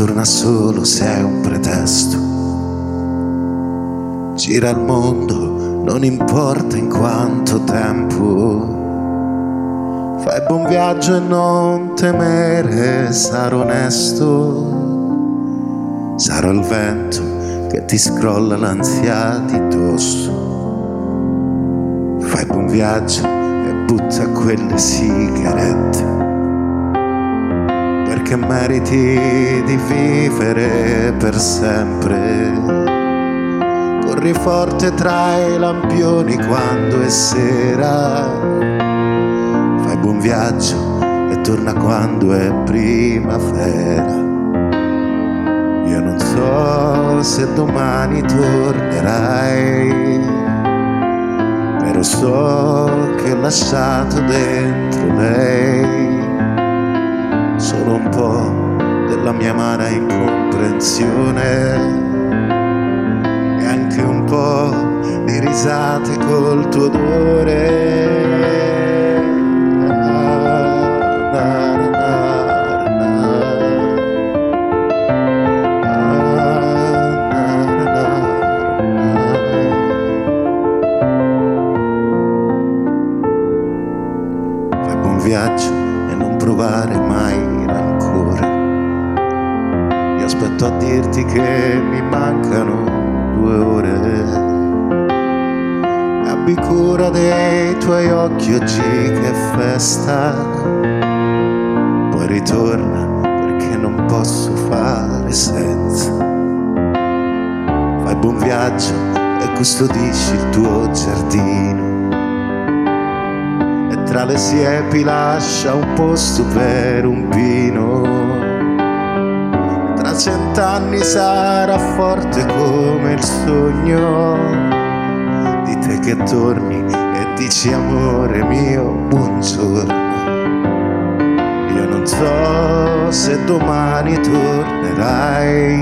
torna solo se hai un pretesto. Gira il mondo, non importa in quanto tempo. Fai buon viaggio e non temere, sarò onesto. Sarò il vento che ti scrolla l'ansia di dosso. Fai buon viaggio e butta quelle sigarette perché meriti di vivere per sempre. Corri forte tra i lampioni quando è sera. Fai buon viaggio e torna quando è primavera. Io non so se domani tornerai, però so che ho lasciato dentro lei amara incomprensione e anche un po' di risate col tuo odore. Fai buon viaggio e non provare mai Aspetto a dirti che mi mancano due ore. Abbi cura dei tuoi occhi oggi che festa. Poi ritorna perché non posso fare senza. Fai buon viaggio e custodisci il tuo giardino e tra le siepi lascia un posto per un pino. Cent'anni sarà forte come il sogno di te che torni e dici amore mio, buongiorno. Io non so se domani tornerai,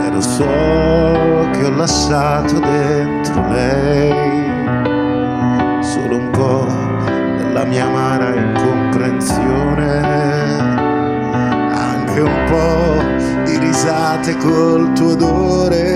però so che ho lasciato dentro lei solo un po' della mia amara incomprensione, risate col tuo odore.